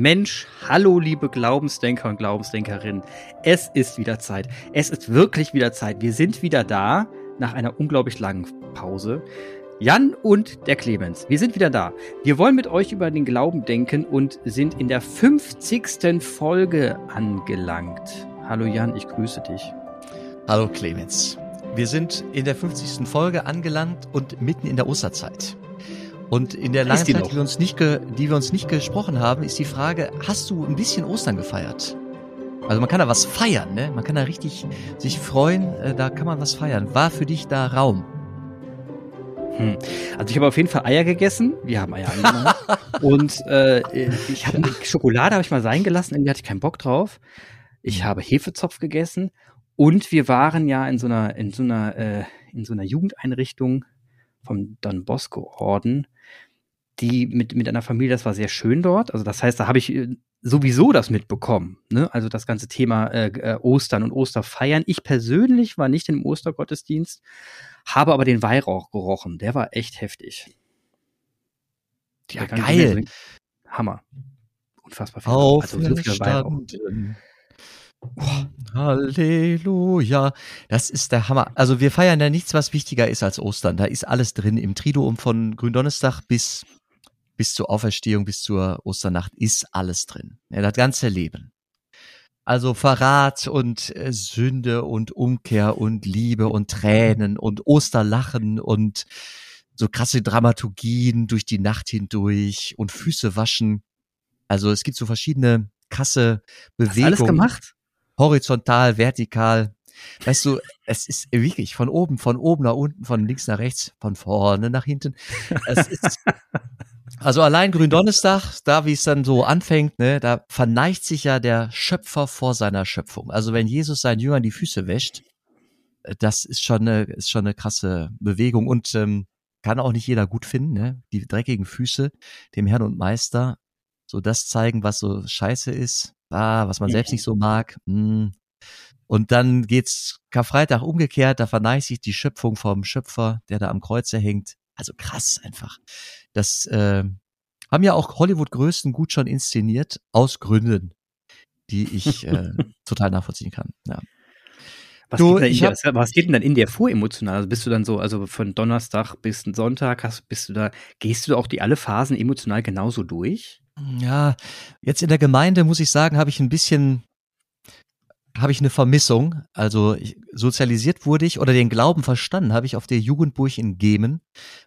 Mensch, hallo liebe Glaubensdenker und Glaubensdenkerinnen. Es ist wieder Zeit. Es ist wirklich wieder Zeit. Wir sind wieder da nach einer unglaublich langen Pause. Jan und der Clemens, wir sind wieder da. Wir wollen mit euch über den Glauben denken und sind in der 50. Folge angelangt. Hallo Jan, ich grüße dich. Hallo Clemens. Wir sind in der 50. Folge angelangt und mitten in der Osterzeit. Und in der langen Zeit, die wir, uns nicht die wir uns nicht gesprochen haben, ist die Frage, hast du ein bisschen Ostern gefeiert? Also man kann da was feiern, ne? Man kann da richtig sich freuen, äh, da kann man was feiern. War für dich da Raum? Hm. Also ich habe auf jeden Fall Eier gegessen. Wir haben Eier angenommen. und äh, ich habe Schokolade habe ich mal sein gelassen, irgendwie hatte ich keinen Bock drauf. Ich habe Hefezopf gegessen und wir waren ja in so einer in so einer äh, in so einer Jugendeinrichtung vom Don Bosco Orden die mit, mit einer Familie, das war sehr schön dort. Also das heißt, da habe ich äh, sowieso das mitbekommen. Ne? Also das ganze Thema äh, äh, Ostern und Osterfeiern. Ich persönlich war nicht im Ostergottesdienst, habe aber den Weihrauch gerochen. Der war echt heftig. Ja, geil. Hammer. Unfassbar viel. Also so viel Weihrauch. Oh, Halleluja. Das ist der Hammer. Also wir feiern ja nichts, was wichtiger ist als Ostern. Da ist alles drin im Triduum von Gründonnerstag bis bis zur Auferstehung, bis zur Osternacht ist alles drin. Ja, das ganze Leben. Also Verrat und äh, Sünde und Umkehr und Liebe und Tränen und Osterlachen und so krasse Dramaturgien durch die Nacht hindurch und Füße waschen. Also es gibt so verschiedene krasse Bewegungen. Hast alles gemacht? Horizontal, vertikal. Weißt du, es ist wirklich von oben, von oben nach unten, von links nach rechts, von vorne nach hinten. Es ist Also allein Gründonnerstag, da wie es dann so anfängt, ne, da verneigt sich ja der Schöpfer vor seiner Schöpfung. Also wenn Jesus seinen Jüngern die Füße wäscht, äh, das ist schon eine, ist schon eine krasse Bewegung und ähm, kann auch nicht jeder gut finden, ne? Die dreckigen Füße dem Herrn und Meister, so das zeigen, was so scheiße ist, ah, was man selbst nicht so mag. Mh. Hm. Und dann geht's Karfreitag umgekehrt, da verneigt sich die Schöpfung vom Schöpfer, der da am Kreuze hängt. Also krass einfach. Das äh, haben ja auch Hollywood-Größen gut schon inszeniert, aus Gründen, die ich äh, total nachvollziehen kann. Ja. Was, du, geht hab, dir, was geht denn dann in dir vor emotional? Also bist du dann so, also von Donnerstag bis Sonntag, hast, bist du da, gehst du auch die alle Phasen emotional genauso durch? Ja, jetzt in der Gemeinde muss ich sagen, habe ich ein bisschen habe ich eine Vermissung. Also ich, sozialisiert wurde ich oder den Glauben verstanden habe ich auf der Jugendburg in Gemen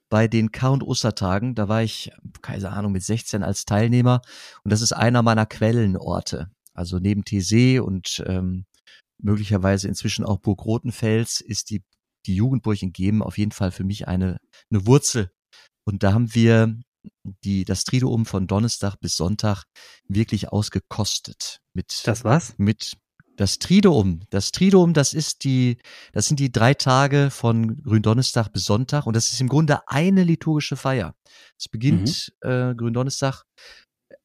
bei den Kar- und Ostertagen. Da war ich, keine Ahnung, mit 16 als Teilnehmer und das ist einer meiner Quellenorte. Also neben Thésée und ähm, möglicherweise inzwischen auch Burg Rotenfels ist die, die Jugendburg in Gemen auf jeden Fall für mich eine, eine Wurzel. Und da haben wir die, das Triduum von Donnerstag bis Sonntag wirklich ausgekostet. Mit, das was? Mit, das Triduum, das Triduum, das ist die, das sind die drei Tage von Gründonnerstag bis Sonntag und das ist im Grunde eine liturgische Feier. Es beginnt mhm. äh, Gründonnerstag.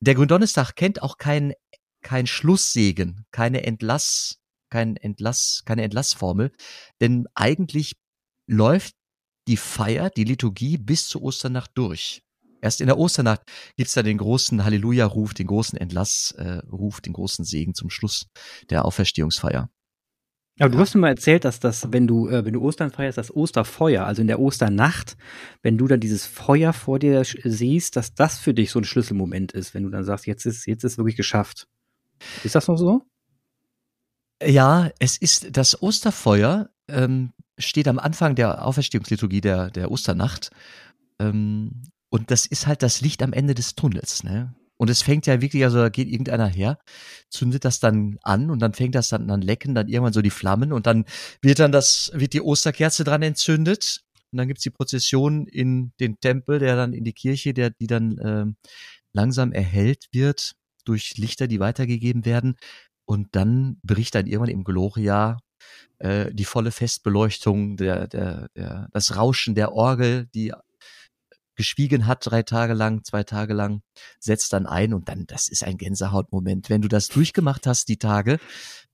Der Gründonnerstag kennt auch kein kein Schlusssegen, keine Entlass, kein Entlass, keine Entlassformel, denn eigentlich läuft die Feier, die Liturgie bis zur Osternacht durch. Erst in der Osternacht gibt's da den großen Halleluja-Ruf, den großen Entlassruf, äh, den großen Segen zum Schluss der Auferstehungsfeier. Aber du hast mir mal erzählt, dass das, wenn du, äh, wenn du Ostern feierst, das Osterfeuer, also in der Osternacht, wenn du dann dieses Feuer vor dir siehst, dass das für dich so ein Schlüsselmoment ist, wenn du dann sagst, jetzt ist, jetzt ist wirklich geschafft. Ist das noch so? Ja, es ist das Osterfeuer ähm, steht am Anfang der Auferstehungsliturgie der, der Osternacht. Ähm, und das ist halt das Licht am Ende des Tunnels, ne? Und es fängt ja wirklich, also da geht irgendeiner her, zündet das dann an und dann fängt das dann an lecken, dann irgendwann so die Flammen und dann wird dann das, wird die Osterkerze dran entzündet und dann gibt's die Prozession in den Tempel, der dann in die Kirche, der, die dann äh, langsam erhellt wird durch Lichter, die weitergegeben werden. Und dann bricht dann irgendwann im Gloria äh, die volle Festbeleuchtung, der, der, der, das Rauschen der Orgel, die geschwiegen hat, drei Tage lang, zwei Tage lang, setzt dann ein und dann, das ist ein Gänsehautmoment. Wenn du das durchgemacht hast, die Tage,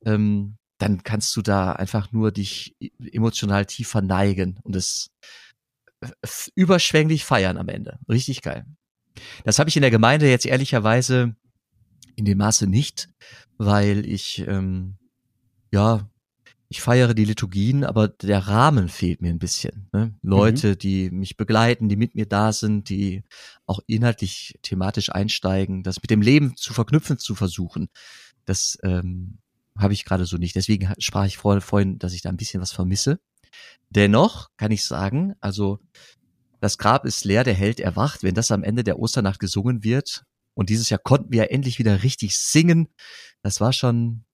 ähm, dann kannst du da einfach nur dich emotional tiefer neigen und es überschwänglich feiern am Ende. Richtig geil. Das habe ich in der Gemeinde jetzt ehrlicherweise in dem Maße nicht, weil ich ähm, ja ich feiere die Liturgien, aber der Rahmen fehlt mir ein bisschen. Ne? Leute, mhm. die mich begleiten, die mit mir da sind, die auch inhaltlich thematisch einsteigen, das mit dem Leben zu verknüpfen zu versuchen, das ähm, habe ich gerade so nicht. Deswegen sprach ich vorhin, dass ich da ein bisschen was vermisse. Dennoch kann ich sagen, also das Grab ist leer, der Held erwacht. Wenn das am Ende der Osternacht gesungen wird, und dieses Jahr konnten wir ja endlich wieder richtig singen, das war schon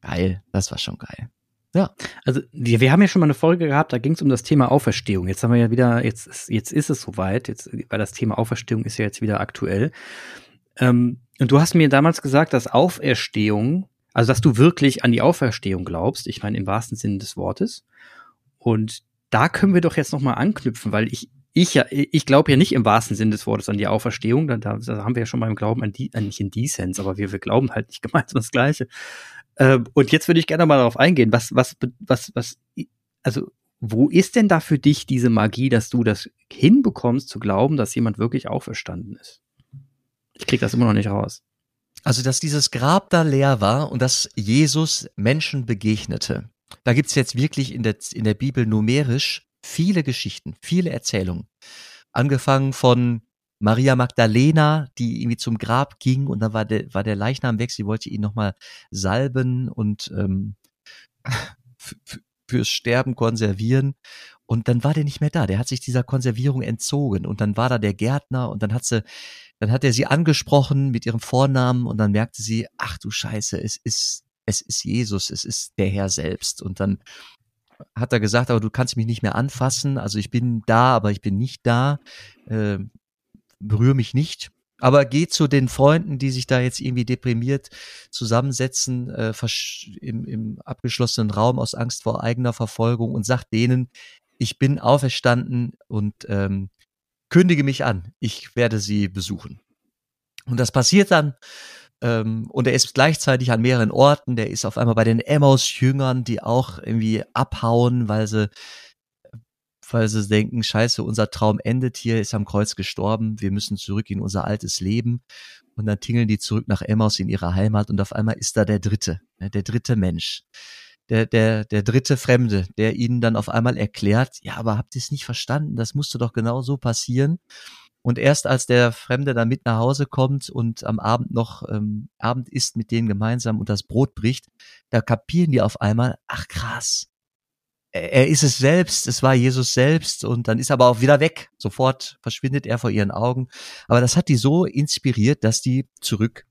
geil. Das war schon geil. Ja. Also wir, wir haben ja schon mal eine Folge gehabt, da ging es um das Thema Auferstehung. Jetzt haben wir ja wieder, jetzt, jetzt ist es soweit, jetzt, weil das Thema Auferstehung ist ja jetzt wieder aktuell. Ähm, und du hast mir damals gesagt, dass Auferstehung, also dass du wirklich an die Auferstehung glaubst, ich meine im wahrsten Sinne des Wortes. Und da können wir doch jetzt nochmal anknüpfen, weil ich, ich ja, ich glaube ja nicht im wahrsten Sinne des Wortes an die Auferstehung, da, da, haben wir ja schon beim Glauben an die, an nicht in Dissens, aber wir, wir glauben halt nicht gemeinsam das Gleiche. Ähm, und jetzt würde ich gerne mal darauf eingehen, was, was, was, was, also, wo ist denn da für dich diese Magie, dass du das hinbekommst, zu glauben, dass jemand wirklich auferstanden ist? Ich krieg das immer noch nicht raus. Also, dass dieses Grab da leer war und dass Jesus Menschen begegnete. Da gibt's jetzt wirklich in der, in der Bibel numerisch viele Geschichten, viele Erzählungen. Angefangen von Maria Magdalena, die irgendwie zum Grab ging und dann war der, war der Leichnam weg. Sie wollte ihn nochmal salben und ähm, fürs Sterben konservieren. Und dann war der nicht mehr da. Der hat sich dieser Konservierung entzogen. Und dann war da der Gärtner und dann hat sie, dann hat er sie angesprochen mit ihrem Vornamen und dann merkte sie, ach du Scheiße, es ist, es ist Jesus, es ist der Herr selbst. Und dann hat er gesagt, aber du kannst mich nicht mehr anfassen. Also ich bin da, aber ich bin nicht da. Äh, berühre mich nicht. Aber geh zu den Freunden, die sich da jetzt irgendwie deprimiert zusammensetzen, äh, im, im abgeschlossenen Raum aus Angst vor eigener Verfolgung und sag denen, ich bin auferstanden und ähm, kündige mich an. Ich werde sie besuchen. Und das passiert dann. Ähm, und er ist gleichzeitig an mehreren Orten. Der ist auf einmal bei den Emmaus-Jüngern, die auch irgendwie abhauen, weil sie weil sie denken, scheiße, unser Traum endet hier, ist am Kreuz gestorben, wir müssen zurück in unser altes Leben. Und dann tingeln die zurück nach Emmaus in ihre Heimat und auf einmal ist da der Dritte, ne, der dritte Mensch. Der, der, der dritte Fremde, der ihnen dann auf einmal erklärt, ja, aber habt ihr es nicht verstanden? Das musste doch genau so passieren. Und erst als der Fremde dann mit nach Hause kommt und am Abend noch ähm, Abend isst mit denen gemeinsam und das Brot bricht, da kapieren die auf einmal, ach krass, er ist es selbst, es war Jesus selbst und dann ist er aber auch wieder weg. Sofort verschwindet er vor ihren Augen. Aber das hat die so inspiriert, dass die zurück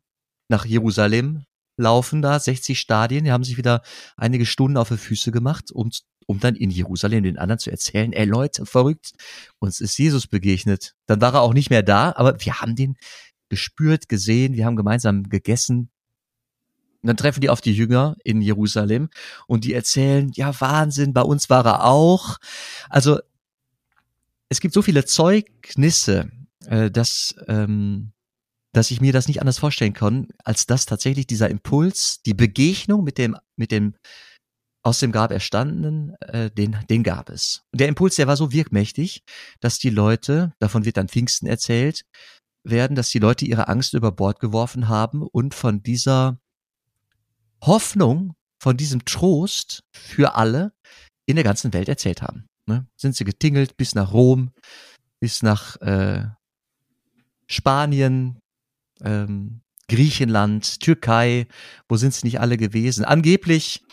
nach Jerusalem laufen da, 60 Stadien, die haben sich wieder einige Stunden auf die Füße gemacht, um, um dann in Jerusalem den anderen zu erzählen, ey Leute, verrückt, uns ist Jesus begegnet. Dann war er auch nicht mehr da, aber wir haben den gespürt, gesehen, wir haben gemeinsam gegessen, und dann treffen die auf die Jünger in Jerusalem und die erzählen, ja, Wahnsinn, bei uns war er auch. Also es gibt so viele Zeugnisse, äh, dass, ähm, dass ich mir das nicht anders vorstellen kann, als dass tatsächlich dieser Impuls, die Begegnung mit dem, mit dem aus dem Grab erstandenen, äh, den, den gab es. Der Impuls, der war so wirkmächtig, dass die Leute, davon wird dann Pfingsten erzählt, werden, dass die Leute ihre Angst über Bord geworfen haben und von dieser Hoffnung, von diesem Trost für alle in der ganzen Welt erzählt haben. Ne? Sind sie getingelt bis nach Rom, bis nach äh, Spanien, ähm, Griechenland, Türkei, wo sind sie nicht alle gewesen? Angeblich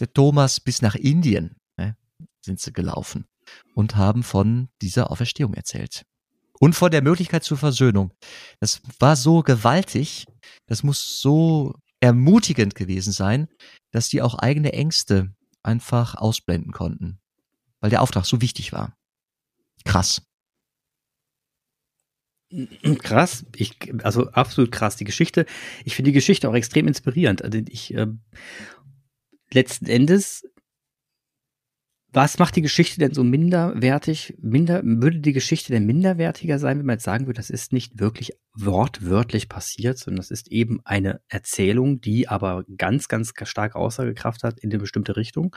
der Thomas bis nach Indien ne, sind sie gelaufen und haben von dieser Auferstehung erzählt. Und von der Möglichkeit zur Versöhnung. Das war so gewaltig, das muss so ermutigend gewesen sein, dass die auch eigene Ängste einfach ausblenden konnten, weil der Auftrag so wichtig war. Krass. Krass, ich, also absolut krass die Geschichte. Ich finde die Geschichte auch extrem inspirierend. Also ich äh, letzten Endes was macht die Geschichte denn so minderwertig? Minder, würde die Geschichte denn minderwertiger sein, wenn man jetzt sagen würde, das ist nicht wirklich wortwörtlich passiert, sondern das ist eben eine Erzählung, die aber ganz, ganz stark Aussagekraft hat in eine bestimmte Richtung?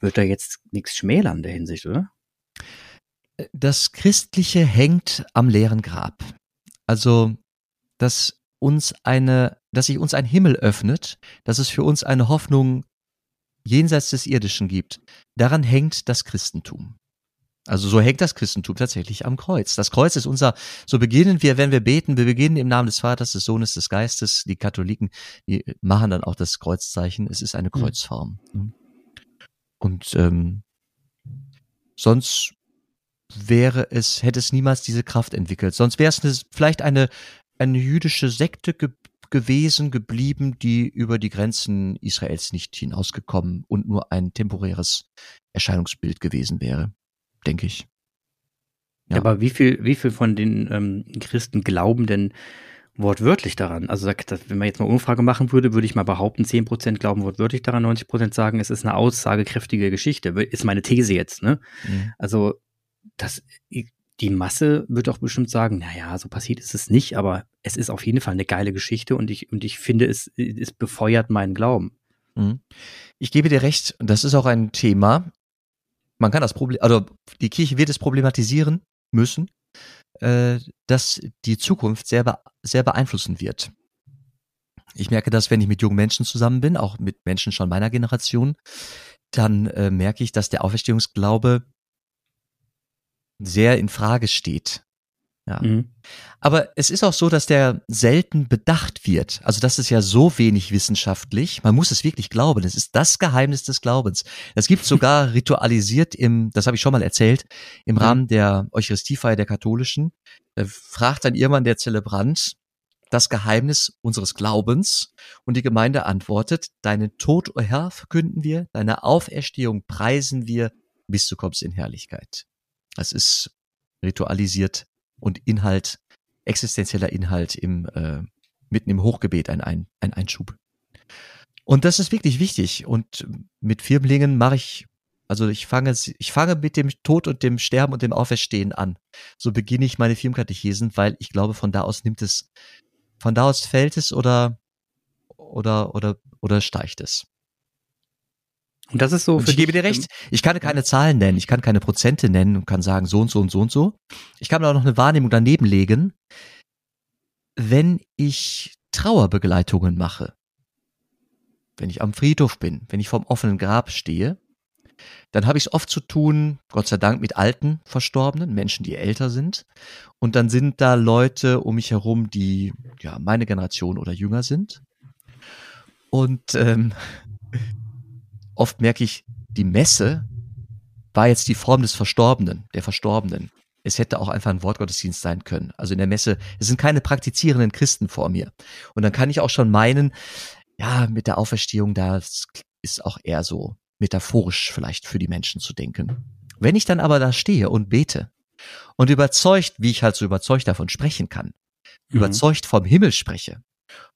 Wird da jetzt nichts schmälern in der Hinsicht, oder? Das Christliche hängt am leeren Grab. Also, dass uns eine dass sich uns ein Himmel öffnet, dass es für uns eine Hoffnung jenseits des Irdischen gibt. Daran hängt das Christentum. Also so hängt das Christentum tatsächlich am Kreuz. Das Kreuz ist unser, so beginnen wir, wenn wir beten, wir beginnen im Namen des Vaters, des Sohnes, des Geistes. Die Katholiken, die machen dann auch das Kreuzzeichen. Es ist eine mhm. Kreuzform. Mhm. Und ähm, sonst wäre es, hätte es niemals diese Kraft entwickelt. Sonst wäre es eine, vielleicht eine, eine jüdische Sekte ge gewesen, geblieben, die über die Grenzen Israels nicht hinausgekommen und nur ein temporäres Erscheinungsbild gewesen wäre denke ich. Ja. Aber wie viel, wie viel von den ähm, Christen glauben denn wortwörtlich daran? Also wenn man jetzt mal Umfrage machen würde, würde ich mal behaupten, 10% glauben wortwörtlich daran, 90% sagen, es ist eine aussagekräftige Geschichte. Ist meine These jetzt, ne? Mhm. Also das, die Masse wird auch bestimmt sagen, naja, so passiert ist es nicht, aber es ist auf jeden Fall eine geile Geschichte und ich, und ich finde, es, es befeuert meinen Glauben. Mhm. Ich gebe dir recht, das ist auch ein Thema, man kann das Problem, also die Kirche wird es problematisieren müssen, äh, dass die Zukunft sehr, sehr beeinflussen wird. Ich merke das, wenn ich mit jungen Menschen zusammen bin, auch mit Menschen schon meiner Generation, dann äh, merke ich, dass der Auferstehungsglaube sehr in Frage steht. Ja. Mhm. Aber es ist auch so, dass der selten bedacht wird. Also das ist ja so wenig wissenschaftlich. Man muss es wirklich glauben. Es ist das Geheimnis des Glaubens. Es gibt sogar ritualisiert im, das habe ich schon mal erzählt, im Rahmen der Eucharistiefeier der Katholischen. Da fragt dann irgendwann der Zelebrant das Geheimnis unseres Glaubens und die Gemeinde antwortet, deinen Tod, o oh Herr, verkünden wir, deine Auferstehung preisen wir, bis du kommst in Herrlichkeit. Das ist ritualisiert und Inhalt, existenzieller Inhalt im, äh, mitten im Hochgebet ein, ein, ein Einschub. Und das ist wirklich wichtig. Und mit Firmlingen mache ich, also ich fange, ich fange mit dem Tod und dem Sterben und dem Auferstehen an. So beginne ich meine Firmkatechesen, weil ich glaube, von da aus nimmt es, von da aus fällt es oder, oder, oder, oder steigt es. Und das ist so. Und ich gebe dir recht. Ich kann keine Zahlen nennen. Ich kann keine Prozente nennen und kann sagen so und so und so und so. Ich kann mir auch noch eine Wahrnehmung daneben legen. Wenn ich Trauerbegleitungen mache, wenn ich am Friedhof bin, wenn ich vorm offenen Grab stehe, dann habe ich es oft zu tun, Gott sei Dank, mit alten Verstorbenen, Menschen, die älter sind. Und dann sind da Leute um mich herum, die ja meine Generation oder jünger sind. Und ähm, oft merke ich, die Messe war jetzt die Form des Verstorbenen, der Verstorbenen. Es hätte auch einfach ein Wortgottesdienst sein können. Also in der Messe, es sind keine praktizierenden Christen vor mir. Und dann kann ich auch schon meinen, ja, mit der Auferstehung, da ist auch eher so metaphorisch vielleicht für die Menschen zu denken. Wenn ich dann aber da stehe und bete und überzeugt, wie ich halt so überzeugt davon sprechen kann, mhm. überzeugt vom Himmel spreche,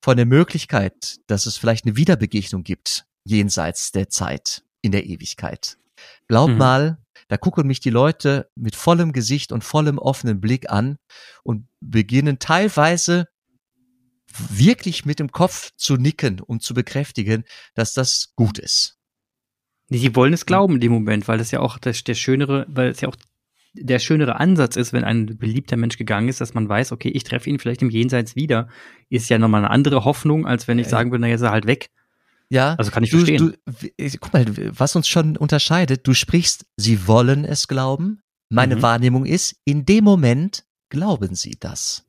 von der Möglichkeit, dass es vielleicht eine Wiederbegegnung gibt jenseits der Zeit, in der Ewigkeit. Glaub mhm. mal, da gucken mich die Leute mit vollem Gesicht und vollem offenen Blick an und beginnen teilweise wirklich mit dem Kopf zu nicken, um zu bekräftigen, dass das gut ist. Sie wollen es glauben in dem Moment, weil das ja auch das, der schönere, weil es ja auch der schönere Ansatz ist, wenn ein beliebter Mensch gegangen ist, dass man weiß, okay, ich treffe ihn vielleicht im Jenseits wieder, ist ja nochmal eine andere Hoffnung, als wenn ich sagen würde, na, jetzt ist er halt weg. Ja. Also kann ich du, verstehen. Du, guck mal, was uns schon unterscheidet, du sprichst, sie wollen es glauben. Meine mhm. Wahrnehmung ist, in dem Moment glauben sie das.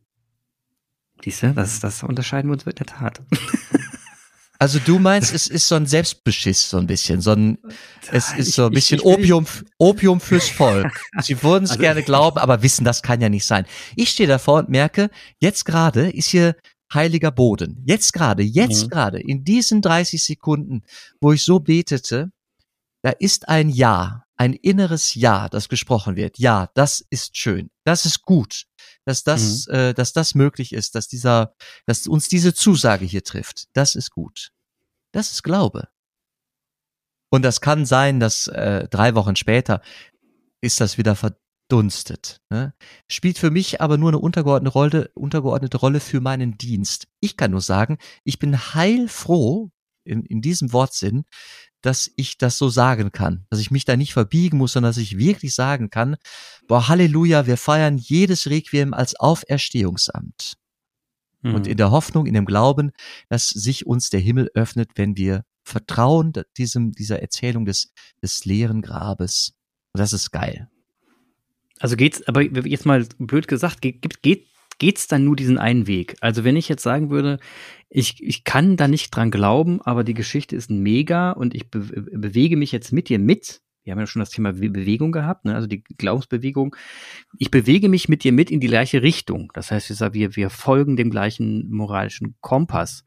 Siehst du, das, das unterscheiden wir uns in der Tat. Also du meinst, es ist so ein Selbstbeschiss, so ein bisschen, so ein, es ist so ein bisschen ich, ich, Opium, Opium fürs Volk. Sie würden es also, gerne glauben, aber wissen, das kann ja nicht sein. Ich stehe davor und merke, jetzt gerade ist hier heiliger Boden. Jetzt gerade, jetzt mhm. gerade, in diesen 30 Sekunden, wo ich so betete, da ist ein Ja, ein inneres Ja, das gesprochen wird. Ja, das ist schön. Das ist gut, dass das, mhm. äh, dass das möglich ist, dass dieser, dass uns diese Zusage hier trifft. Das ist gut. Das ist Glaube. Und das kann sein, dass äh, drei Wochen später ist das wieder verdunstet. Ne? Spielt für mich aber nur eine untergeordnete Rolle, untergeordnete Rolle für meinen Dienst. Ich kann nur sagen, ich bin heilfroh in, in diesem Wortsinn, dass ich das so sagen kann, dass ich mich da nicht verbiegen muss, sondern dass ich wirklich sagen kann, boah, Halleluja, wir feiern jedes Requiem als Auferstehungsamt. Mhm. Und in der Hoffnung, in dem Glauben, dass sich uns der Himmel öffnet, wenn wir vertrauen diesem, dieser Erzählung des, des leeren Grabes. Und das ist geil. Also geht's, aber jetzt mal blöd gesagt, geht, geht, geht's dann nur diesen einen Weg? Also wenn ich jetzt sagen würde, ich, ich kann da nicht dran glauben, aber die Geschichte ist mega und ich be bewege mich jetzt mit dir mit. Wir haben ja schon das Thema Bewegung gehabt, ne? also die Glaubensbewegung. Ich bewege mich mit dir mit in die gleiche Richtung. Das heißt, wir, wir folgen dem gleichen moralischen Kompass.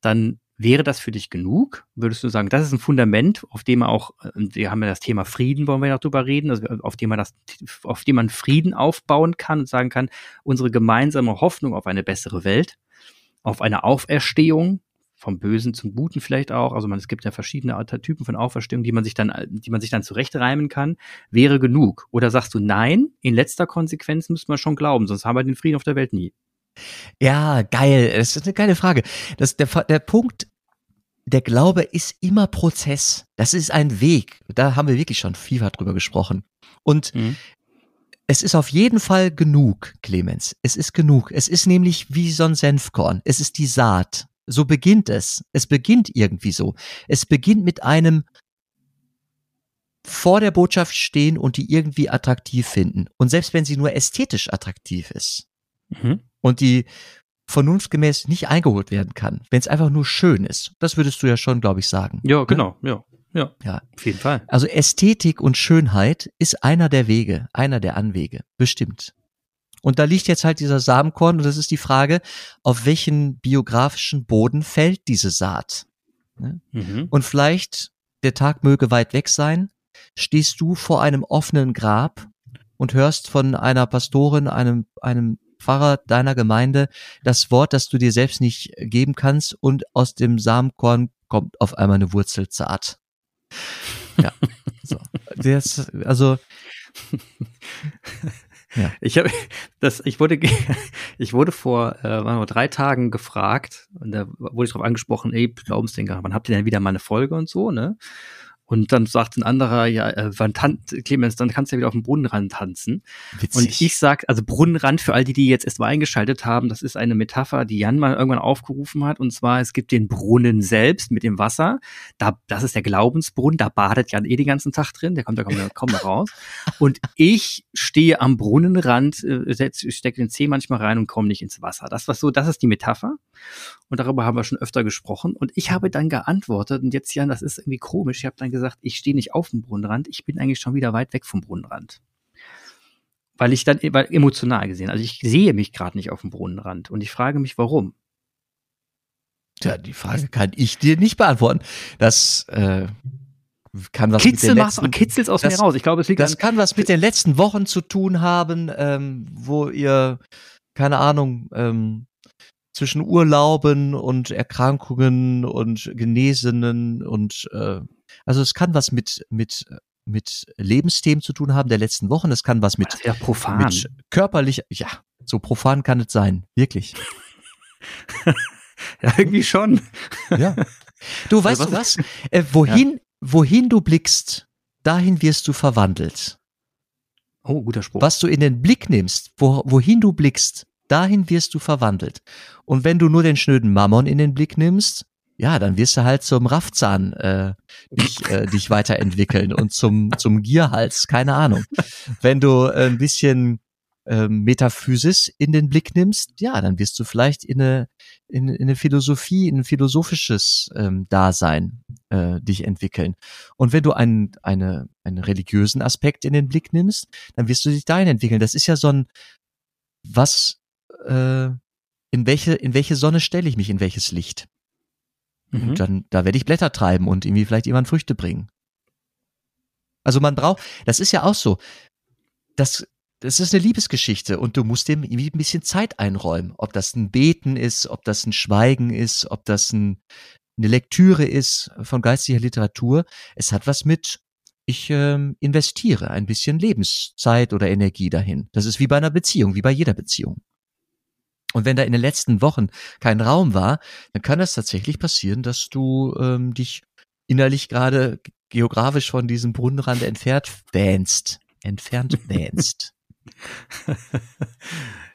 Dann Wäre das für dich genug? Würdest du sagen, das ist ein Fundament, auf dem man auch, wir haben ja das Thema Frieden, wollen wir noch drüber reden, also auf dem man das, auf dem man Frieden aufbauen kann und sagen kann, unsere gemeinsame Hoffnung auf eine bessere Welt, auf eine Auferstehung, vom Bösen zum Guten vielleicht auch, also man, es gibt ja verschiedene Typen von Auferstehung, die man sich dann, die man sich dann zurechtreimen kann, wäre genug. Oder sagst du, nein, in letzter Konsequenz müssen wir schon glauben, sonst haben wir den Frieden auf der Welt nie. Ja, geil. Das ist eine geile Frage. Das, der, der Punkt der Glaube ist immer Prozess. Das ist ein Weg. Da haben wir wirklich schon viel drüber gesprochen. Und mhm. es ist auf jeden Fall genug, Clemens. Es ist genug. Es ist nämlich wie so ein Senfkorn. Es ist die Saat. So beginnt es. Es beginnt irgendwie so. Es beginnt mit einem vor der Botschaft stehen und die irgendwie attraktiv finden. Und selbst wenn sie nur ästhetisch attraktiv ist mhm. und die vernunftgemäß nicht eingeholt werden kann, wenn es einfach nur schön ist. Das würdest du ja schon, glaube ich, sagen. Ja, ne? genau, ja. Ja, ja, auf jeden Fall. Also Ästhetik und Schönheit ist einer der Wege, einer der Anwege, bestimmt. Und da liegt jetzt halt dieser Samenkorn und das ist die Frage, auf welchen biografischen Boden fällt diese Saat? Ne? Mhm. Und vielleicht, der Tag möge weit weg sein, stehst du vor einem offenen Grab und hörst von einer Pastorin, einem, einem Pfarrer deiner Gemeinde das Wort, das du dir selbst nicht geben kannst und aus dem Samenkorn kommt auf einmal eine Wurzel zart. Ja, so. Das, also ja. Ich habe das, ich wurde, ich wurde vor äh, drei Tagen gefragt und da wurde ich darauf angesprochen, ey, Glaubensdenker, wann habt ihr denn wieder mal eine Folge und so, ne? Und dann sagt ein anderer, ja, äh, wann Clemens, dann kannst du ja wieder auf dem Brunnenrand tanzen. Witzig. Und ich sag, also Brunnenrand für all die, die jetzt erst mal eingeschaltet haben, das ist eine Metapher, die Jan mal irgendwann aufgerufen hat. Und zwar, es gibt den Brunnen selbst mit dem Wasser. Da, das ist der Glaubensbrunnen, da badet Jan eh den ganzen Tag drin, der kommt da kaum, kaum noch raus. Und ich stehe am Brunnenrand, äh, stecke den Zeh manchmal rein und komme nicht ins Wasser. Das war so, das ist die Metapher. Und darüber haben wir schon öfter gesprochen. Und ich habe dann geantwortet, und jetzt, Jan, das ist irgendwie komisch, ich habe dann gesagt, ich stehe nicht auf dem Brunnenrand, ich bin eigentlich schon wieder weit weg vom Brunnenrand. Weil ich dann, weil emotional gesehen, also ich sehe mich gerade nicht auf dem Brunnenrand und ich frage mich, warum. Tja, die Frage kann ich dir nicht beantworten. Das äh, kann was Kitzel mit den letzten, kitzel's aus das, mir raus. Ich glaube, es liegt Das kann was mit den letzten Wochen zu tun haben, ähm, wo ihr keine Ahnung, ähm, zwischen Urlauben und Erkrankungen und Genesenen und äh, also es kann was mit mit mit Lebensthemen zu tun haben der letzten Wochen. Es kann was mit, ja profan. mit körperlich, ja, so profan kann es sein, wirklich. ja, irgendwie schon. ja. Du weißt also, was? was? Äh, wohin, ja. wohin du blickst, dahin wirst du verwandelt. Oh, guter Spruch. Was du in den Blick nimmst, wo, wohin du blickst, dahin wirst du verwandelt. Und wenn du nur den schnöden Mammon in den Blick nimmst, ja, dann wirst du halt zum Raffzahn äh, dich, äh, dich weiterentwickeln und zum, zum Gierhals, keine Ahnung. Wenn du äh, ein bisschen ähm, Metaphysis in den Blick nimmst, ja, dann wirst du vielleicht in eine, in, in eine Philosophie, in ein philosophisches ähm, Dasein äh, dich entwickeln. Und wenn du einen, eine, einen religiösen Aspekt in den Blick nimmst, dann wirst du dich dahin entwickeln. Das ist ja so ein, was äh, in welche, in welche Sonne stelle ich mich, in welches Licht? Mhm. Und dann, da werde ich Blätter treiben und irgendwie vielleicht jemand Früchte bringen. Also man braucht, das ist ja auch so, das, das ist eine Liebesgeschichte und du musst dem irgendwie ein bisschen Zeit einräumen. Ob das ein Beten ist, ob das ein Schweigen ist, ob das ein, eine Lektüre ist von geistiger Literatur. Es hat was mit, ich ähm, investiere ein bisschen Lebenszeit oder Energie dahin. Das ist wie bei einer Beziehung, wie bei jeder Beziehung. Und wenn da in den letzten Wochen kein Raum war, dann kann es tatsächlich passieren, dass du ähm, dich innerlich gerade geografisch von diesem Brunnenrand entfernt wähnst. Entfernt wähnst.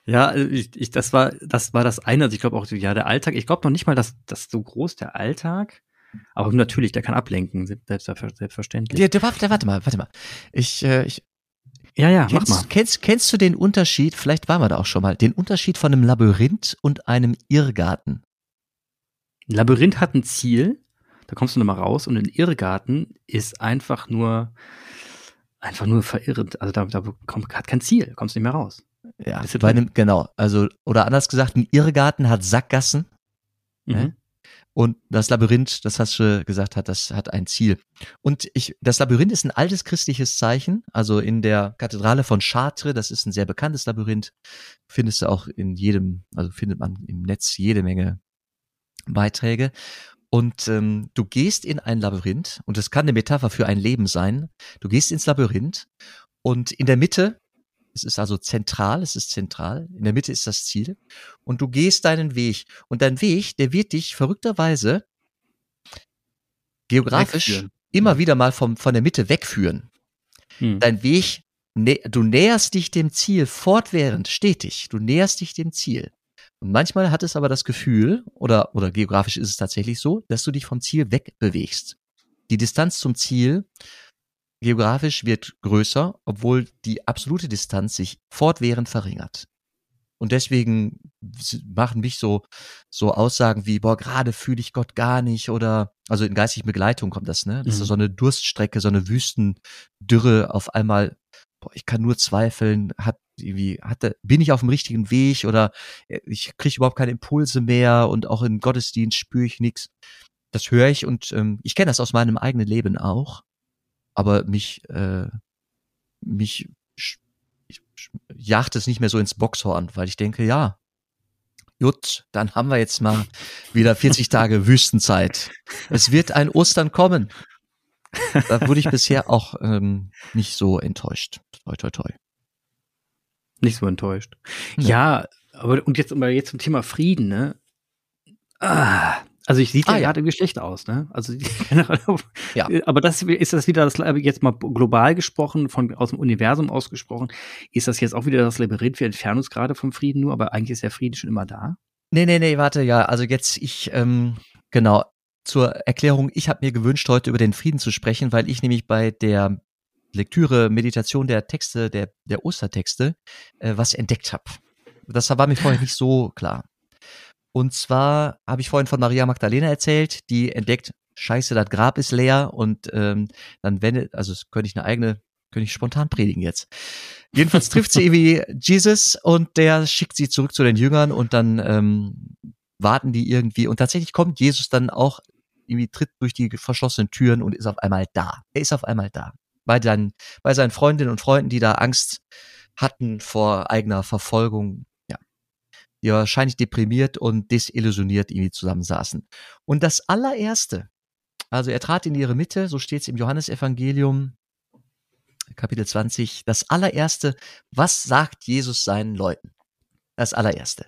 Ja, ich, ich, das war, das war das eine. Also ich glaube auch, ja, der Alltag. Ich glaube noch nicht mal, dass das so groß der Alltag. Aber natürlich, der kann ablenken, selbst, selbstverständlich. Ja, warte, warte mal, warte mal. Ich, äh, ich ja, ja, kennst, mach mal. Kennst, kennst du den Unterschied, vielleicht waren wir da auch schon mal, den Unterschied von einem Labyrinth und einem Irrgarten? Ein Labyrinth hat ein Ziel, da kommst du nochmal raus und ein Irrgarten ist einfach nur, einfach nur verirrend. Also da, da kommt, hat kein Ziel, kommst nicht mehr raus. Ja, bei einem, genau. Also, oder anders gesagt, ein Irrgarten hat Sackgassen. Mhm. Und das Labyrinth, das hast du gesagt, hat, das hat ein Ziel. Und ich, das Labyrinth ist ein altes christliches Zeichen. Also in der Kathedrale von Chartres, das ist ein sehr bekanntes Labyrinth, findest du auch in jedem, also findet man im Netz jede Menge Beiträge. Und ähm, du gehst in ein Labyrinth, und das kann eine Metapher für ein Leben sein. Du gehst ins Labyrinth und in der Mitte es ist also zentral, es ist zentral. In der Mitte ist das Ziel. Und du gehst deinen Weg. Und dein Weg, der wird dich verrückterweise geografisch wegführen. immer wieder mal vom, von der Mitte wegführen. Hm. Dein Weg, du näherst dich dem Ziel fortwährend, stetig. Du näherst dich dem Ziel. Und manchmal hat es aber das Gefühl, oder, oder geografisch ist es tatsächlich so, dass du dich vom Ziel wegbewegst. Die Distanz zum Ziel geografisch wird größer, obwohl die absolute Distanz sich fortwährend verringert. Und deswegen machen mich so, so Aussagen wie, boah, gerade fühle ich Gott gar nicht oder, also in geistigen Begleitung kommt das, ne? Das mhm. ist so eine Durststrecke, so eine Wüstendürre auf einmal, boah, ich kann nur zweifeln, hat irgendwie, hatte, bin ich auf dem richtigen Weg oder äh, ich kriege überhaupt keine Impulse mehr und auch im Gottesdienst spüre ich nichts. Das höre ich und ähm, ich kenne das aus meinem eigenen Leben auch aber mich, äh, mich jagt es nicht mehr so ins Boxhorn, weil ich denke, ja, gut, dann haben wir jetzt mal wieder 40 Tage Wüstenzeit. Es wird ein Ostern kommen. Da wurde ich bisher auch ähm, nicht so enttäuscht. Toi, toi, toi. Nicht so enttäuscht. Ja, ja aber und jetzt, aber jetzt zum Thema Frieden, ne? Ah, also ich sieht ah, ja gerade irgendwie schlecht aus, ne? Also ja. aber das ist das wieder das jetzt mal global gesprochen, von aus dem Universum ausgesprochen, ist das jetzt auch wieder das Labyrinth, wir entfernen uns gerade vom Frieden nur, aber eigentlich ist der Frieden schon immer da. Nee, nee, nee, warte, ja, also jetzt ich ähm, genau zur Erklärung, ich habe mir gewünscht heute über den Frieden zu sprechen, weil ich nämlich bei der Lektüre, Meditation der Texte, der der Ostertexte äh, was entdeckt habe. Das war mir vorher nicht so klar. Und zwar habe ich vorhin von Maria Magdalena erzählt, die entdeckt, scheiße, das Grab ist leer und ähm, dann wendet, also das könnte ich eine eigene, könnte ich spontan predigen jetzt. Jedenfalls trifft sie irgendwie Jesus und der schickt sie zurück zu den Jüngern und dann ähm, warten die irgendwie und tatsächlich kommt Jesus dann auch irgendwie tritt durch die verschlossenen Türen und ist auf einmal da. Er ist auf einmal da. Bei, seinen, bei seinen Freundinnen und Freunden, die da Angst hatten vor eigener Verfolgung die wahrscheinlich deprimiert und desillusioniert irgendwie zusammensaßen. Und das allererste, also er trat in ihre Mitte, so steht es im Johannesevangelium, Kapitel 20, das allererste, was sagt Jesus seinen Leuten? Das allererste.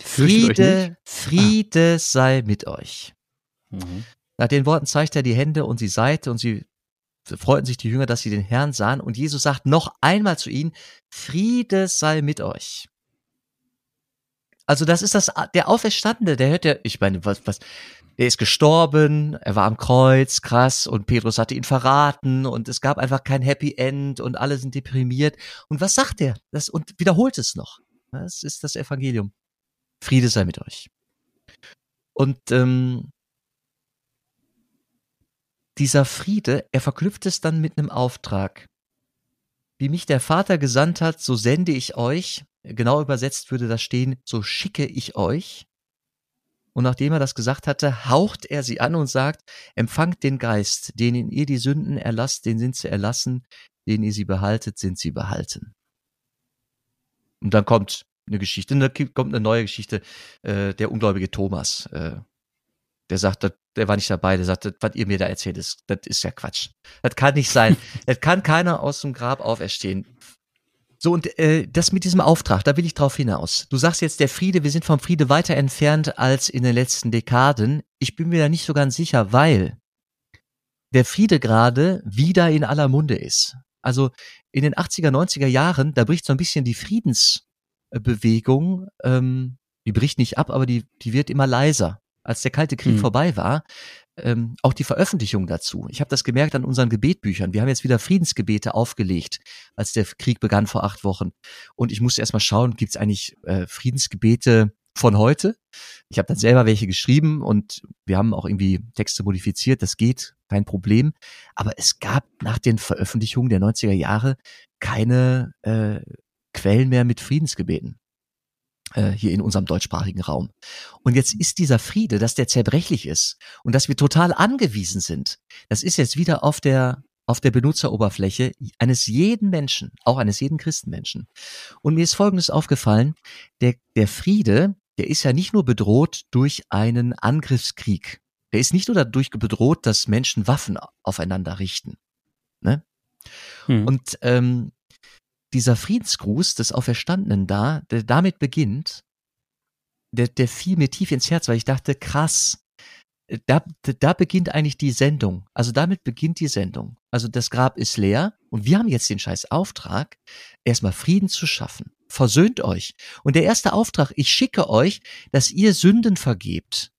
Friede, Friede ah. sei mit euch. Mhm. Nach den Worten zeigt er die Hände und die Seite und sie freuten sich die Jünger, dass sie den Herrn sahen. Und Jesus sagt noch einmal zu ihnen, Friede sei mit euch. Also das ist das, der Auferstandene, der hört ja, ich meine, was, was, der ist gestorben, er war am Kreuz, krass, und Petrus hatte ihn verraten und es gab einfach kein Happy End und alle sind deprimiert. Und was sagt er? Das, und wiederholt es noch. Das ist das Evangelium. Friede sei mit euch. Und ähm, dieser Friede, er verknüpft es dann mit einem Auftrag. Wie mich der Vater gesandt hat, so sende ich euch. Genau übersetzt würde das stehen, so schicke ich euch. Und nachdem er das gesagt hatte, haucht er sie an und sagt, empfangt den Geist, denen ihr die Sünden erlasst, den sind sie erlassen, denen ihr sie behaltet, sind sie behalten. Und dann kommt eine Geschichte, dann kommt eine neue Geschichte, äh, der ungläubige Thomas, äh, der sagt, der war nicht dabei, der sagt, was ihr mir da erzählt, ist, das ist ja Quatsch. Das kann nicht sein. das kann keiner aus dem Grab auferstehen. So, und äh, das mit diesem Auftrag, da will ich drauf hinaus. Du sagst jetzt, der Friede, wir sind vom Friede weiter entfernt als in den letzten Dekaden. Ich bin mir da nicht so ganz sicher, weil der Friede gerade wieder in aller Munde ist. Also in den 80er, 90er Jahren, da bricht so ein bisschen die Friedens, Bewegung, ähm, die bricht nicht ab, aber die, die wird immer leiser. Als der Kalte Krieg mhm. vorbei war, ähm, auch die Veröffentlichung dazu. Ich habe das gemerkt an unseren Gebetbüchern. Wir haben jetzt wieder Friedensgebete aufgelegt, als der Krieg begann vor acht Wochen. Und ich musste erst mal schauen, gibt es eigentlich äh, Friedensgebete von heute? Ich habe dann selber welche geschrieben und wir haben auch irgendwie Texte modifiziert. Das geht, kein Problem. Aber es gab nach den Veröffentlichungen der 90er Jahre keine äh, Quellen mehr mit Friedensgebeten hier in unserem deutschsprachigen Raum. Und jetzt ist dieser Friede, dass der zerbrechlich ist und dass wir total angewiesen sind. Das ist jetzt wieder auf der auf der Benutzeroberfläche eines jeden Menschen, auch eines jeden Christenmenschen. Und mir ist Folgendes aufgefallen, der, der Friede, der ist ja nicht nur bedroht durch einen Angriffskrieg. Der ist nicht nur dadurch bedroht, dass Menschen Waffen aufeinander richten. Ne? Hm. Und ähm, dieser Friedensgruß des Auferstandenen da, der damit beginnt, der, der fiel mir tief ins Herz, weil ich dachte, krass, da, da beginnt eigentlich die Sendung. Also damit beginnt die Sendung. Also das Grab ist leer und wir haben jetzt den scheiß Auftrag, erstmal Frieden zu schaffen. Versöhnt euch. Und der erste Auftrag, ich schicke euch, dass ihr Sünden vergebt.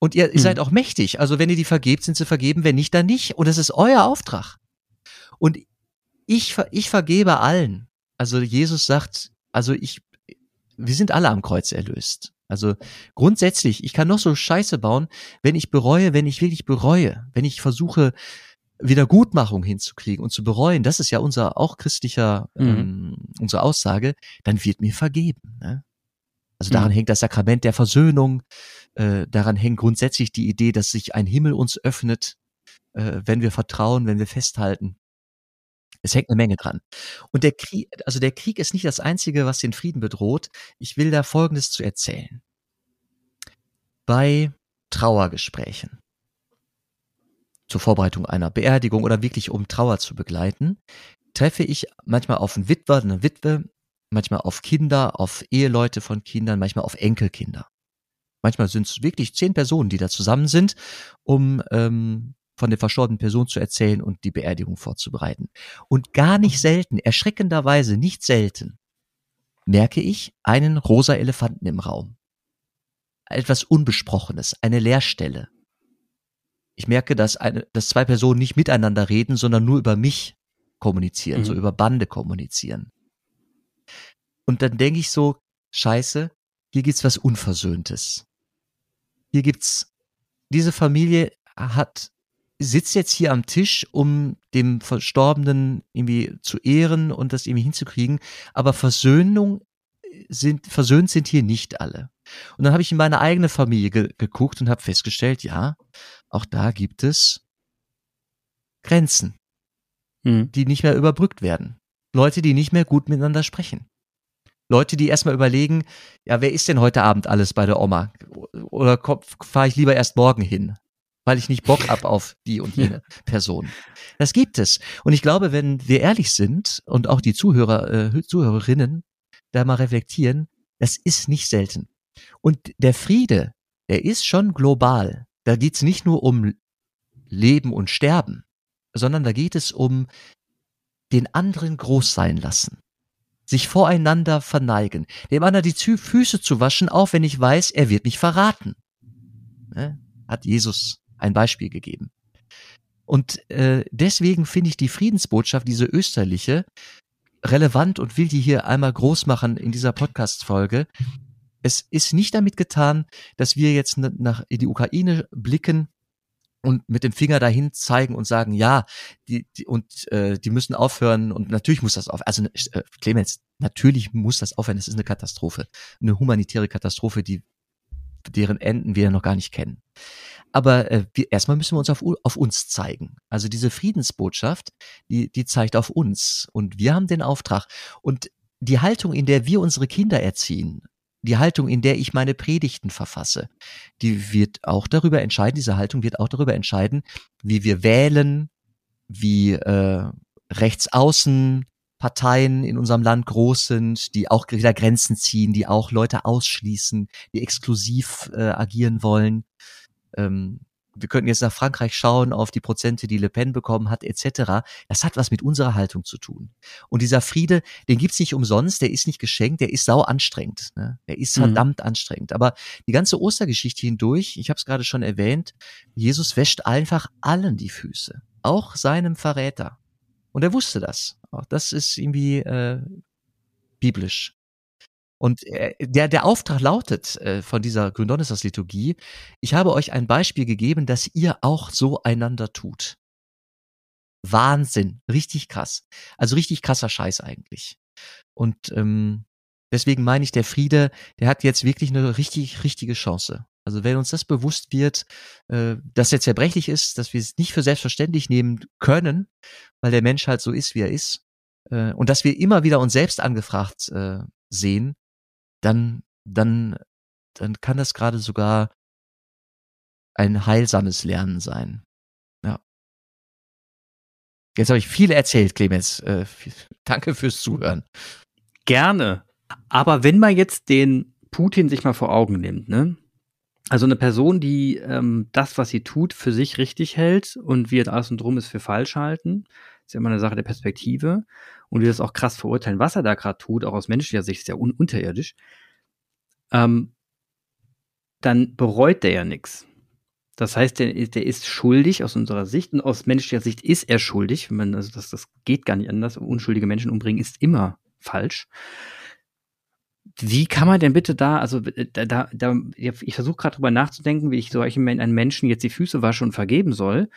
Und ihr, ihr hm. seid auch mächtig. Also wenn ihr die vergebt, sind sie vergeben, wenn nicht, dann nicht. Und das ist euer Auftrag. Und ich, ich vergebe allen. Also Jesus sagt, also ich, wir sind alle am Kreuz erlöst. Also grundsätzlich, ich kann noch so Scheiße bauen, wenn ich bereue, wenn ich wirklich bereue, wenn ich versuche, Wiedergutmachung hinzukriegen und zu bereuen, das ist ja unser auch christlicher, mhm. ähm, unsere Aussage, dann wird mir vergeben. Ne? Also daran mhm. hängt das Sakrament der Versöhnung, äh, daran hängt grundsätzlich die Idee, dass sich ein Himmel uns öffnet, äh, wenn wir vertrauen, wenn wir festhalten. Es hängt eine Menge dran. Und der Krieg, also der Krieg ist nicht das einzige, was den Frieden bedroht. Ich will da Folgendes zu erzählen. Bei Trauergesprächen zur Vorbereitung einer Beerdigung oder wirklich um Trauer zu begleiten, treffe ich manchmal auf einen Witwer, eine Witwe, manchmal auf Kinder, auf Eheleute von Kindern, manchmal auf Enkelkinder. Manchmal sind es wirklich zehn Personen, die da zusammen sind, um ähm, von der verstorbenen Person zu erzählen und die Beerdigung vorzubereiten. Und gar nicht selten, erschreckenderweise nicht selten, merke ich einen rosa Elefanten im Raum. Etwas Unbesprochenes, eine Leerstelle. Ich merke, dass, eine, dass zwei Personen nicht miteinander reden, sondern nur über mich kommunizieren, mhm. so über Bande kommunizieren. Und dann denke ich so, scheiße, hier gibt's was Unversöhntes. Hier gibt's, diese Familie hat sitzt jetzt hier am Tisch, um dem Verstorbenen irgendwie zu ehren und das irgendwie hinzukriegen, aber Versöhnung sind, versöhnt sind hier nicht alle. Und dann habe ich in meine eigene Familie ge geguckt und habe festgestellt, ja, auch da gibt es Grenzen, hm. die nicht mehr überbrückt werden. Leute, die nicht mehr gut miteinander sprechen. Leute, die erstmal überlegen, ja, wer ist denn heute Abend alles bei der Oma? Oder fahre ich lieber erst morgen hin? Weil ich nicht Bock hab auf die und jene Person. Das gibt es. Und ich glaube, wenn wir ehrlich sind und auch die Zuhörer, äh, Zuhörerinnen da mal reflektieren, das ist nicht selten. Und der Friede, der ist schon global. Da geht's nicht nur um Leben und Sterben, sondern da geht es um den anderen groß sein lassen. Sich voreinander verneigen, dem anderen die Füße zu waschen, auch wenn ich weiß, er wird mich verraten. Ne? Hat Jesus ein Beispiel gegeben. Und äh, deswegen finde ich die Friedensbotschaft, diese österliche, relevant und will die hier einmal groß machen in dieser Podcast-Folge. Es ist nicht damit getan, dass wir jetzt nach in die Ukraine blicken und mit dem Finger dahin zeigen und sagen, ja, die, die und äh, die müssen aufhören und natürlich muss das auf. Also äh, Clemens, natürlich muss das aufhören. Es ist eine Katastrophe, eine humanitäre Katastrophe, die deren Enden wir noch gar nicht kennen. Aber äh, wir, erstmal müssen wir uns auf, auf uns zeigen. Also diese Friedensbotschaft, die, die zeigt auf uns. Und wir haben den Auftrag. Und die Haltung, in der wir unsere Kinder erziehen, die Haltung, in der ich meine Predigten verfasse, die wird auch darüber entscheiden, diese Haltung wird auch darüber entscheiden, wie wir wählen, wie äh, rechtsaußen Parteien in unserem Land groß sind, die auch wieder Grenzen ziehen, die auch Leute ausschließen, die exklusiv äh, agieren wollen. Ähm, wir könnten jetzt nach Frankreich schauen, auf die Prozente, die Le Pen bekommen hat, etc. Das hat was mit unserer Haltung zu tun. Und dieser Friede, den gibt's nicht umsonst, der ist nicht geschenkt, der ist sau anstrengend. Ne? Der ist mhm. verdammt anstrengend. Aber die ganze Ostergeschichte hindurch, ich habe es gerade schon erwähnt, Jesus wäscht einfach allen die Füße, auch seinem Verräter. Und er wusste das. Auch das ist irgendwie äh, biblisch. Und äh, der, der Auftrag lautet äh, von dieser Gründonnerstagsliturgie, ich habe euch ein Beispiel gegeben, dass ihr auch so einander tut. Wahnsinn, richtig krass. Also richtig krasser Scheiß eigentlich. Und ähm, deswegen meine ich, der Friede, der hat jetzt wirklich eine richtig, richtige Chance. Also wenn uns das bewusst wird, äh, dass er zerbrechlich ist, dass wir es nicht für selbstverständlich nehmen können, weil der Mensch halt so ist, wie er ist, äh, und dass wir immer wieder uns selbst angefragt äh, sehen, dann, dann, dann kann das gerade sogar ein heilsames Lernen sein. Ja. Jetzt habe ich viel erzählt, Clemens. Äh, danke fürs Zuhören. Gerne. Aber wenn man jetzt den Putin sich mal vor Augen nimmt, ne? Also eine Person, die ähm, das, was sie tut, für sich richtig hält und wie alles und drum ist für falsch halten, ist ja immer eine Sache der Perspektive und wir das auch krass verurteilen, was er da gerade tut, auch aus menschlicher Sicht ist ja un unterirdisch, ähm, dann bereut der ja nichts. Das heißt, der, der ist schuldig aus unserer Sicht und aus menschlicher Sicht ist er schuldig. Man, also das, das geht gar nicht anders. Unschuldige Menschen umbringen ist immer falsch. Wie kann man denn bitte da, also da, da, da ich versuche gerade drüber nachzudenken, wie ich solchen einen Menschen jetzt die Füße wasche und vergeben soll.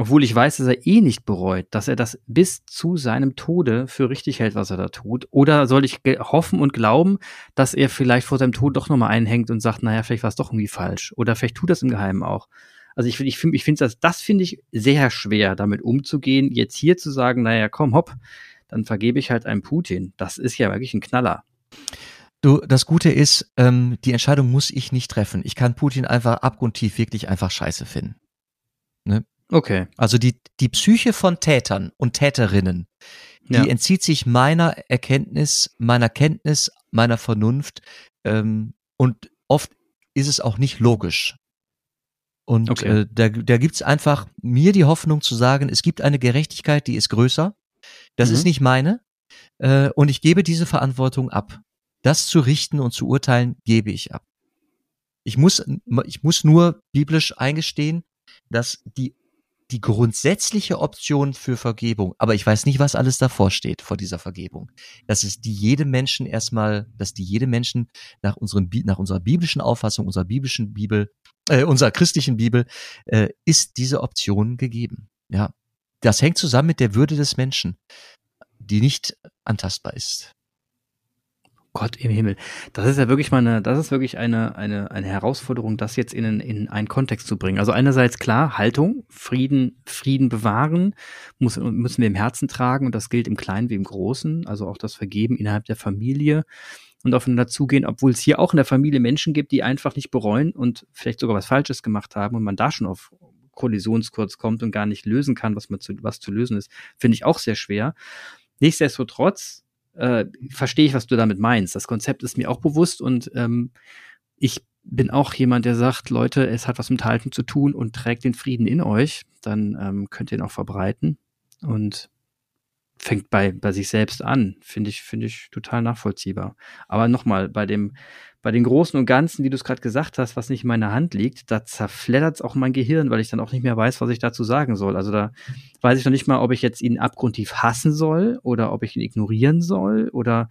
Obwohl ich weiß, dass er eh nicht bereut, dass er das bis zu seinem Tode für richtig hält, was er da tut. Oder soll ich hoffen und glauben, dass er vielleicht vor seinem Tod doch nochmal einhängt und sagt, naja, vielleicht war es doch irgendwie falsch. Oder vielleicht tut das im Geheimen auch. Also ich, ich finde, ich finde das, das finde ich sehr schwer, damit umzugehen. Jetzt hier zu sagen, naja, komm, hopp, dann vergebe ich halt einem Putin. Das ist ja wirklich ein Knaller. Du, das Gute ist, ähm, die Entscheidung muss ich nicht treffen. Ich kann Putin einfach abgrundtief wirklich einfach scheiße finden. Ne? Okay. Also die, die Psyche von Tätern und Täterinnen, die ja. entzieht sich meiner Erkenntnis, meiner Kenntnis, meiner Vernunft ähm, und oft ist es auch nicht logisch. Und okay. äh, da, da gibt einfach mir die Hoffnung zu sagen, es gibt eine Gerechtigkeit, die ist größer. Das mhm. ist nicht meine. Äh, und ich gebe diese Verantwortung ab. Das zu richten und zu urteilen, gebe ich ab. Ich muss, ich muss nur biblisch eingestehen, dass die die grundsätzliche Option für Vergebung, aber ich weiß nicht, was alles davor steht vor dieser Vergebung. Das ist die jedem Menschen erstmal, dass die jedem Menschen nach unserem nach unserer biblischen Auffassung, unserer biblischen Bibel, äh, unserer christlichen Bibel, äh, ist diese Option gegeben. Ja, das hängt zusammen mit der Würde des Menschen, die nicht antastbar ist. Gott im Himmel. Das ist ja wirklich mal eine, das ist wirklich eine, eine, eine Herausforderung, das jetzt in, in einen Kontext zu bringen. Also einerseits klar, Haltung, Frieden, Frieden bewahren, muss, müssen wir im Herzen tragen und das gilt im Kleinen wie im Großen, also auch das Vergeben innerhalb der Familie und aufeinander zugehen, obwohl es hier auch in der Familie Menschen gibt, die einfach nicht bereuen und vielleicht sogar was Falsches gemacht haben und man da schon auf Kollisionskurs kommt und gar nicht lösen kann, was man zu, was zu lösen ist, finde ich auch sehr schwer. Nichtsdestotrotz äh, verstehe ich, was du damit meinst. Das Konzept ist mir auch bewusst und ähm, ich bin auch jemand, der sagt, Leute, es hat was mit Halten zu tun und trägt den Frieden in euch, dann ähm, könnt ihr ihn auch verbreiten und fängt bei, bei sich selbst an. Finde ich, finde ich total nachvollziehbar. Aber nochmal, bei dem, bei den Großen und Ganzen, wie du es gerade gesagt hast, was nicht in meiner Hand liegt, da zerfleddert es auch mein Gehirn, weil ich dann auch nicht mehr weiß, was ich dazu sagen soll. Also da weiß ich noch nicht mal, ob ich jetzt ihn abgrundtief hassen soll oder ob ich ihn ignorieren soll oder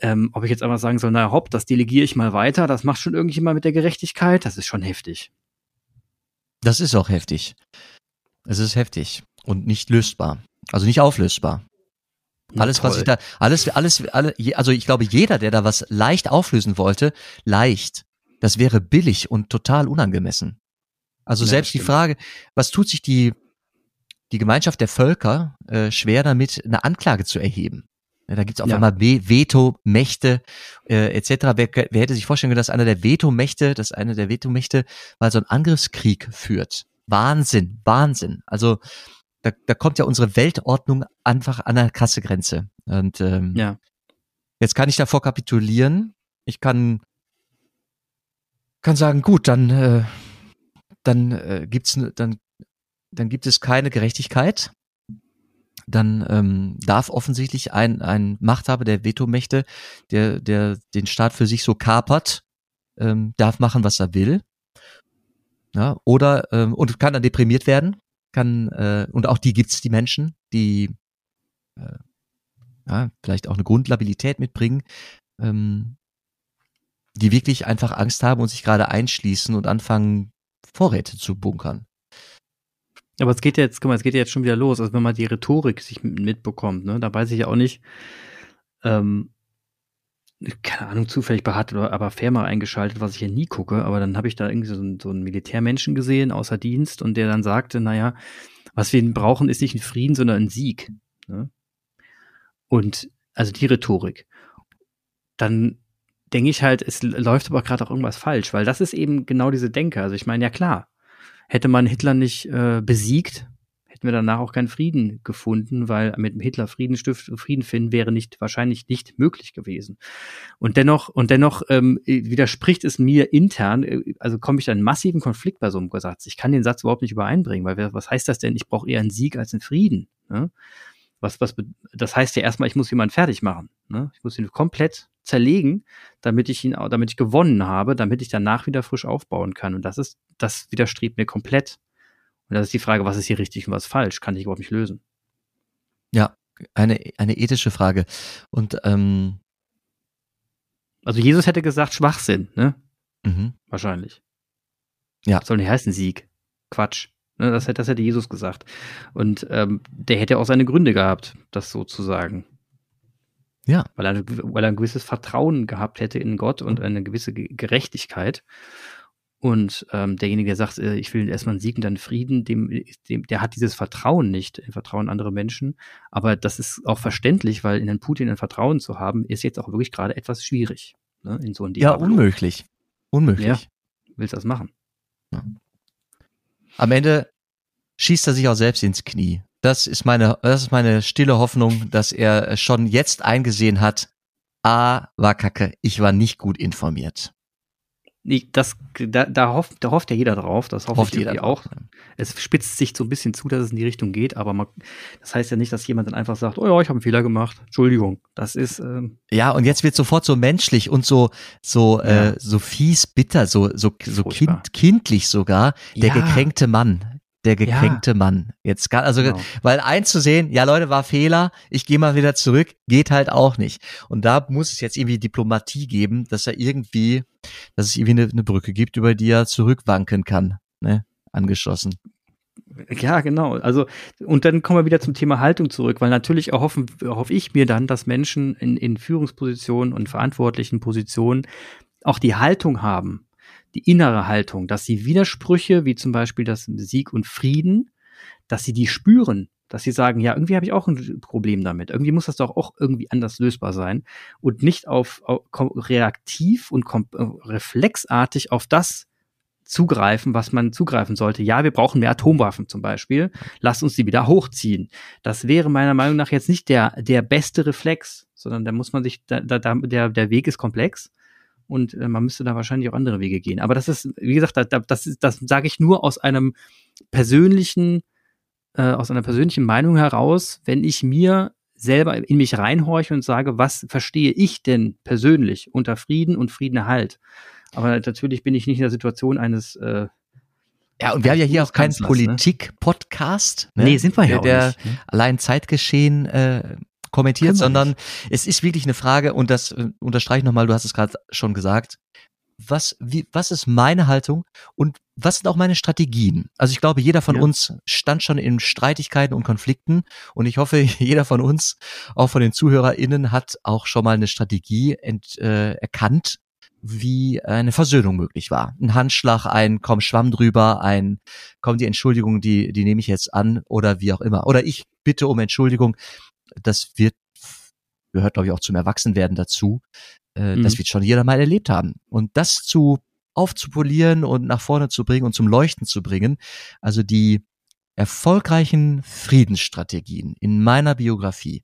ähm, ob ich jetzt einfach sagen soll, naja, hopp, das delegiere ich mal weiter, das macht schon irgendjemand mit der Gerechtigkeit, das ist schon heftig. Das ist auch heftig. Es ist heftig und nicht lösbar. Also nicht auflösbar. Alles, was ich da, alles, alles, alle, also ich glaube, jeder, der da was leicht auflösen wollte, leicht, das wäre billig und total unangemessen. Also ja, selbst die Frage, was tut sich die, die Gemeinschaft der Völker äh, schwer damit, eine Anklage zu erheben? Ja, da gibt's auf ja. einmal Veto-Mächte äh, etc. Wer, wer hätte sich vorstellen können, dass einer der Veto-Mächte, dass einer der Veto-Mächte mal so einen Angriffskrieg führt? Wahnsinn, Wahnsinn. Also da, da kommt ja unsere Weltordnung einfach an eine krasse Grenze. Und ähm, ja. jetzt kann ich davor kapitulieren. Ich kann, kann sagen, gut, dann, äh, dann äh, gibt's dann dann gibt es keine Gerechtigkeit. Dann ähm, darf offensichtlich ein ein Machthaber der Vetomächte, der der den Staat für sich so kapert, ähm, darf machen, was er will. Ja, oder ähm, und kann dann deprimiert werden, kann äh, und auch die gibt's die Menschen, die äh, ja, vielleicht auch eine Grundlabilität mitbringen, ähm, die wirklich einfach Angst haben und sich gerade einschließen und anfangen, Vorräte zu bunkern. Aber es geht jetzt, guck mal, es geht jetzt schon wieder los. Also wenn man die Rhetorik sich mitbekommt, ne, da weiß ich ja auch nicht, ähm, keine Ahnung, zufällig behat oder aber Fair eingeschaltet, was ich ja nie gucke, aber dann habe ich da irgendwie so, einen, so einen Militärmenschen gesehen außer Dienst und der dann sagte, naja, was wir brauchen, ist nicht ein Frieden, sondern ein Sieg. Ne? Und also die Rhetorik. Dann denke ich halt, es läuft aber gerade auch irgendwas falsch, weil das ist eben genau diese Denke. Also ich meine, ja klar, hätte man Hitler nicht äh, besiegt, hätten wir danach auch keinen Frieden gefunden, weil mit Hitler Frieden, Stift, Frieden finden wäre nicht wahrscheinlich nicht möglich gewesen. Und dennoch und dennoch ähm, widerspricht es mir intern, äh, also komme ich da in massiven Konflikt bei so einem Satz. Ich kann den Satz überhaupt nicht übereinbringen, weil was heißt das denn? Ich brauche eher einen Sieg als einen Frieden. Ne? Was, was, das heißt ja erstmal, ich muss jemanden fertig machen. Ne? Ich muss ihn komplett zerlegen, damit ich ihn, damit ich gewonnen habe, damit ich danach wieder frisch aufbauen kann. Und das ist, das widerstrebt mir komplett. Und das ist die Frage, was ist hier richtig und was falsch? Kann ich überhaupt nicht lösen. Ja, eine, eine ethische Frage. Und ähm also Jesus hätte gesagt Schwachsinn, ne? Mhm. Wahrscheinlich. Ja. Was soll nicht heißen Sieg? Quatsch. Ne, das, hätte, das hätte Jesus gesagt. Und ähm, der hätte auch seine Gründe gehabt, das so zu sagen. Ja. Weil er, weil er ein gewisses Vertrauen gehabt hätte in Gott und eine gewisse Gerechtigkeit. Und ähm, derjenige, der sagt, äh, ich will erstmal einen Sieg und dann Frieden, dem, dem, der hat dieses Vertrauen nicht, ein Vertrauen in andere Menschen. Aber das ist auch verständlich, weil in den Putin ein Vertrauen zu haben, ist jetzt auch wirklich gerade etwas schwierig. Ne, in so einem Ja, unmöglich. Unmöglich. Ja, willst das machen? Ja. Am Ende schießt er sich auch selbst ins Knie. Das ist meine, das ist meine stille Hoffnung, dass er schon jetzt eingesehen hat, A, war kacke, ich war nicht gut informiert das, da, da, hofft, da hofft ja jeder drauf, das hofft, hofft jeder auch. Drauf, ja. Es spitzt sich so ein bisschen zu, dass es in die Richtung geht, aber man, das heißt ja nicht, dass jemand dann einfach sagt, oh ja, ich habe einen Fehler gemacht, Entschuldigung. Das ist ähm, ja und jetzt wird sofort so menschlich und so so ja. äh, so fies, bitter, so so so kind, kindlich sogar der ja. gekränkte Mann der gekränkte ja. Mann. Jetzt gar, also, genau. weil einzusehen, ja Leute, war Fehler, ich gehe mal wieder zurück, geht halt auch nicht. Und da muss es jetzt irgendwie Diplomatie geben, dass er irgendwie, dass es irgendwie eine, eine Brücke gibt, über die er zurückwanken kann, ne, angeschossen. Ja, genau. Also, und dann kommen wir wieder zum Thema Haltung zurück, weil natürlich erhoffen, erhoffe ich mir dann, dass Menschen in, in Führungspositionen und verantwortlichen Positionen auch die Haltung haben, die innere Haltung, dass sie Widersprüche, wie zum Beispiel das Sieg und Frieden, dass sie die spüren, dass sie sagen, ja, irgendwie habe ich auch ein Problem damit. Irgendwie muss das doch auch irgendwie anders lösbar sein und nicht auf, auf reaktiv und äh, reflexartig auf das zugreifen, was man zugreifen sollte. Ja, wir brauchen mehr Atomwaffen zum Beispiel. Lasst uns die wieder hochziehen. Das wäre meiner Meinung nach jetzt nicht der, der beste Reflex, sondern da muss man sich, da, da, der, der Weg ist komplex und äh, man müsste da wahrscheinlich auch andere Wege gehen. Aber das ist, wie gesagt, da, das, ist, das sage ich nur aus einem persönlichen, äh, aus einer persönlichen Meinung heraus, wenn ich mir selber in mich reinhorche und sage, was verstehe ich denn persönlich unter Frieden und Friedenerhalt? Aber natürlich bin ich nicht in der Situation eines äh, ja, und wir haben ja hier auch keinen ne? Politik-Podcast. Ne? Nee, sind wir ja der, der nicht, ne? allein Zeitgeschehen äh, kommentiert, sondern nicht. es ist wirklich eine Frage, und das äh, unterstreiche ich nochmal, du hast es gerade schon gesagt, was, wie, was ist meine Haltung und was sind auch meine Strategien? Also ich glaube, jeder von ja. uns stand schon in Streitigkeiten und Konflikten und ich hoffe, jeder von uns, auch von den ZuhörerInnen, hat auch schon mal eine Strategie ent, äh, erkannt, wie eine Versöhnung möglich war. Ein Handschlag, ein komm Schwamm drüber, ein komm die Entschuldigung, die, die nehme ich jetzt an oder wie auch immer. Oder ich bitte um Entschuldigung das wird, gehört glaube ich auch zum Erwachsenwerden dazu, äh, mhm. das wird schon jeder mal erlebt haben. Und das zu aufzupolieren und nach vorne zu bringen und zum Leuchten zu bringen, also die erfolgreichen Friedensstrategien in meiner Biografie,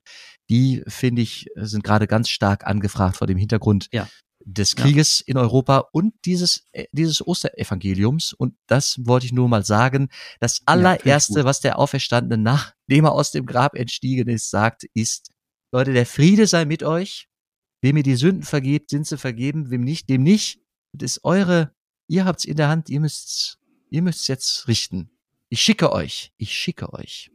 die finde ich, sind gerade ganz stark angefragt vor dem Hintergrund, ja. Des Krieges ja. in Europa und dieses, äh, dieses Osterevangeliums. Und das wollte ich nur mal sagen. Das allererste, ja, was der Auferstandene, nachdem er aus dem Grab entstiegen ist, sagt, ist, Leute, der Friede sei mit euch. Wem ihr die Sünden vergebt, sind sie vergeben. Wem nicht, dem nicht. Das ist eure, ihr habt's in der Hand, ihr müsst's, ihr müsst's jetzt richten. Ich schicke euch, ich schicke euch.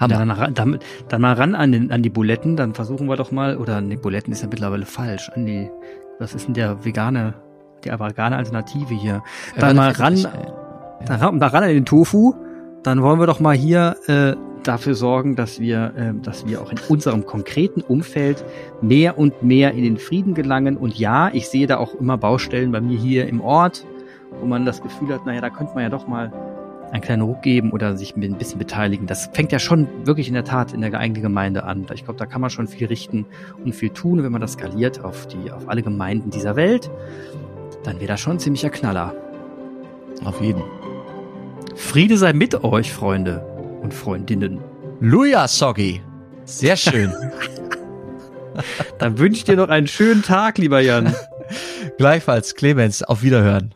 Ja, dann, dann, dann, mal ran an, den, an die Buletten, dann versuchen wir doch mal, oder die Buletten ist ja mittlerweile falsch, an die, was ist denn der vegane, die vegane Alternative hier? Dann ja, mal ran, ich, ja. dann, dann ran an den Tofu, dann wollen wir doch mal hier äh, dafür sorgen, dass wir, äh, dass wir auch in unserem konkreten Umfeld mehr und mehr in den Frieden gelangen. Und ja, ich sehe da auch immer Baustellen bei mir hier im Ort, wo man das Gefühl hat, naja, da könnte man ja doch mal einen kleinen Ruck geben oder sich ein bisschen beteiligen. Das fängt ja schon wirklich in der Tat in der eigenen Gemeinde an. Ich glaube, da kann man schon viel richten und viel tun, wenn man das skaliert auf die, auf alle Gemeinden dieser Welt. Dann wäre das schon ein ziemlicher Knaller. Auf jeden. Friede sei mit euch, Freunde und Freundinnen. Luja, Soggy. Sehr schön. Dann wünsche ich dir noch einen schönen Tag, lieber Jan. Gleichfalls, Clemens. Auf Wiederhören.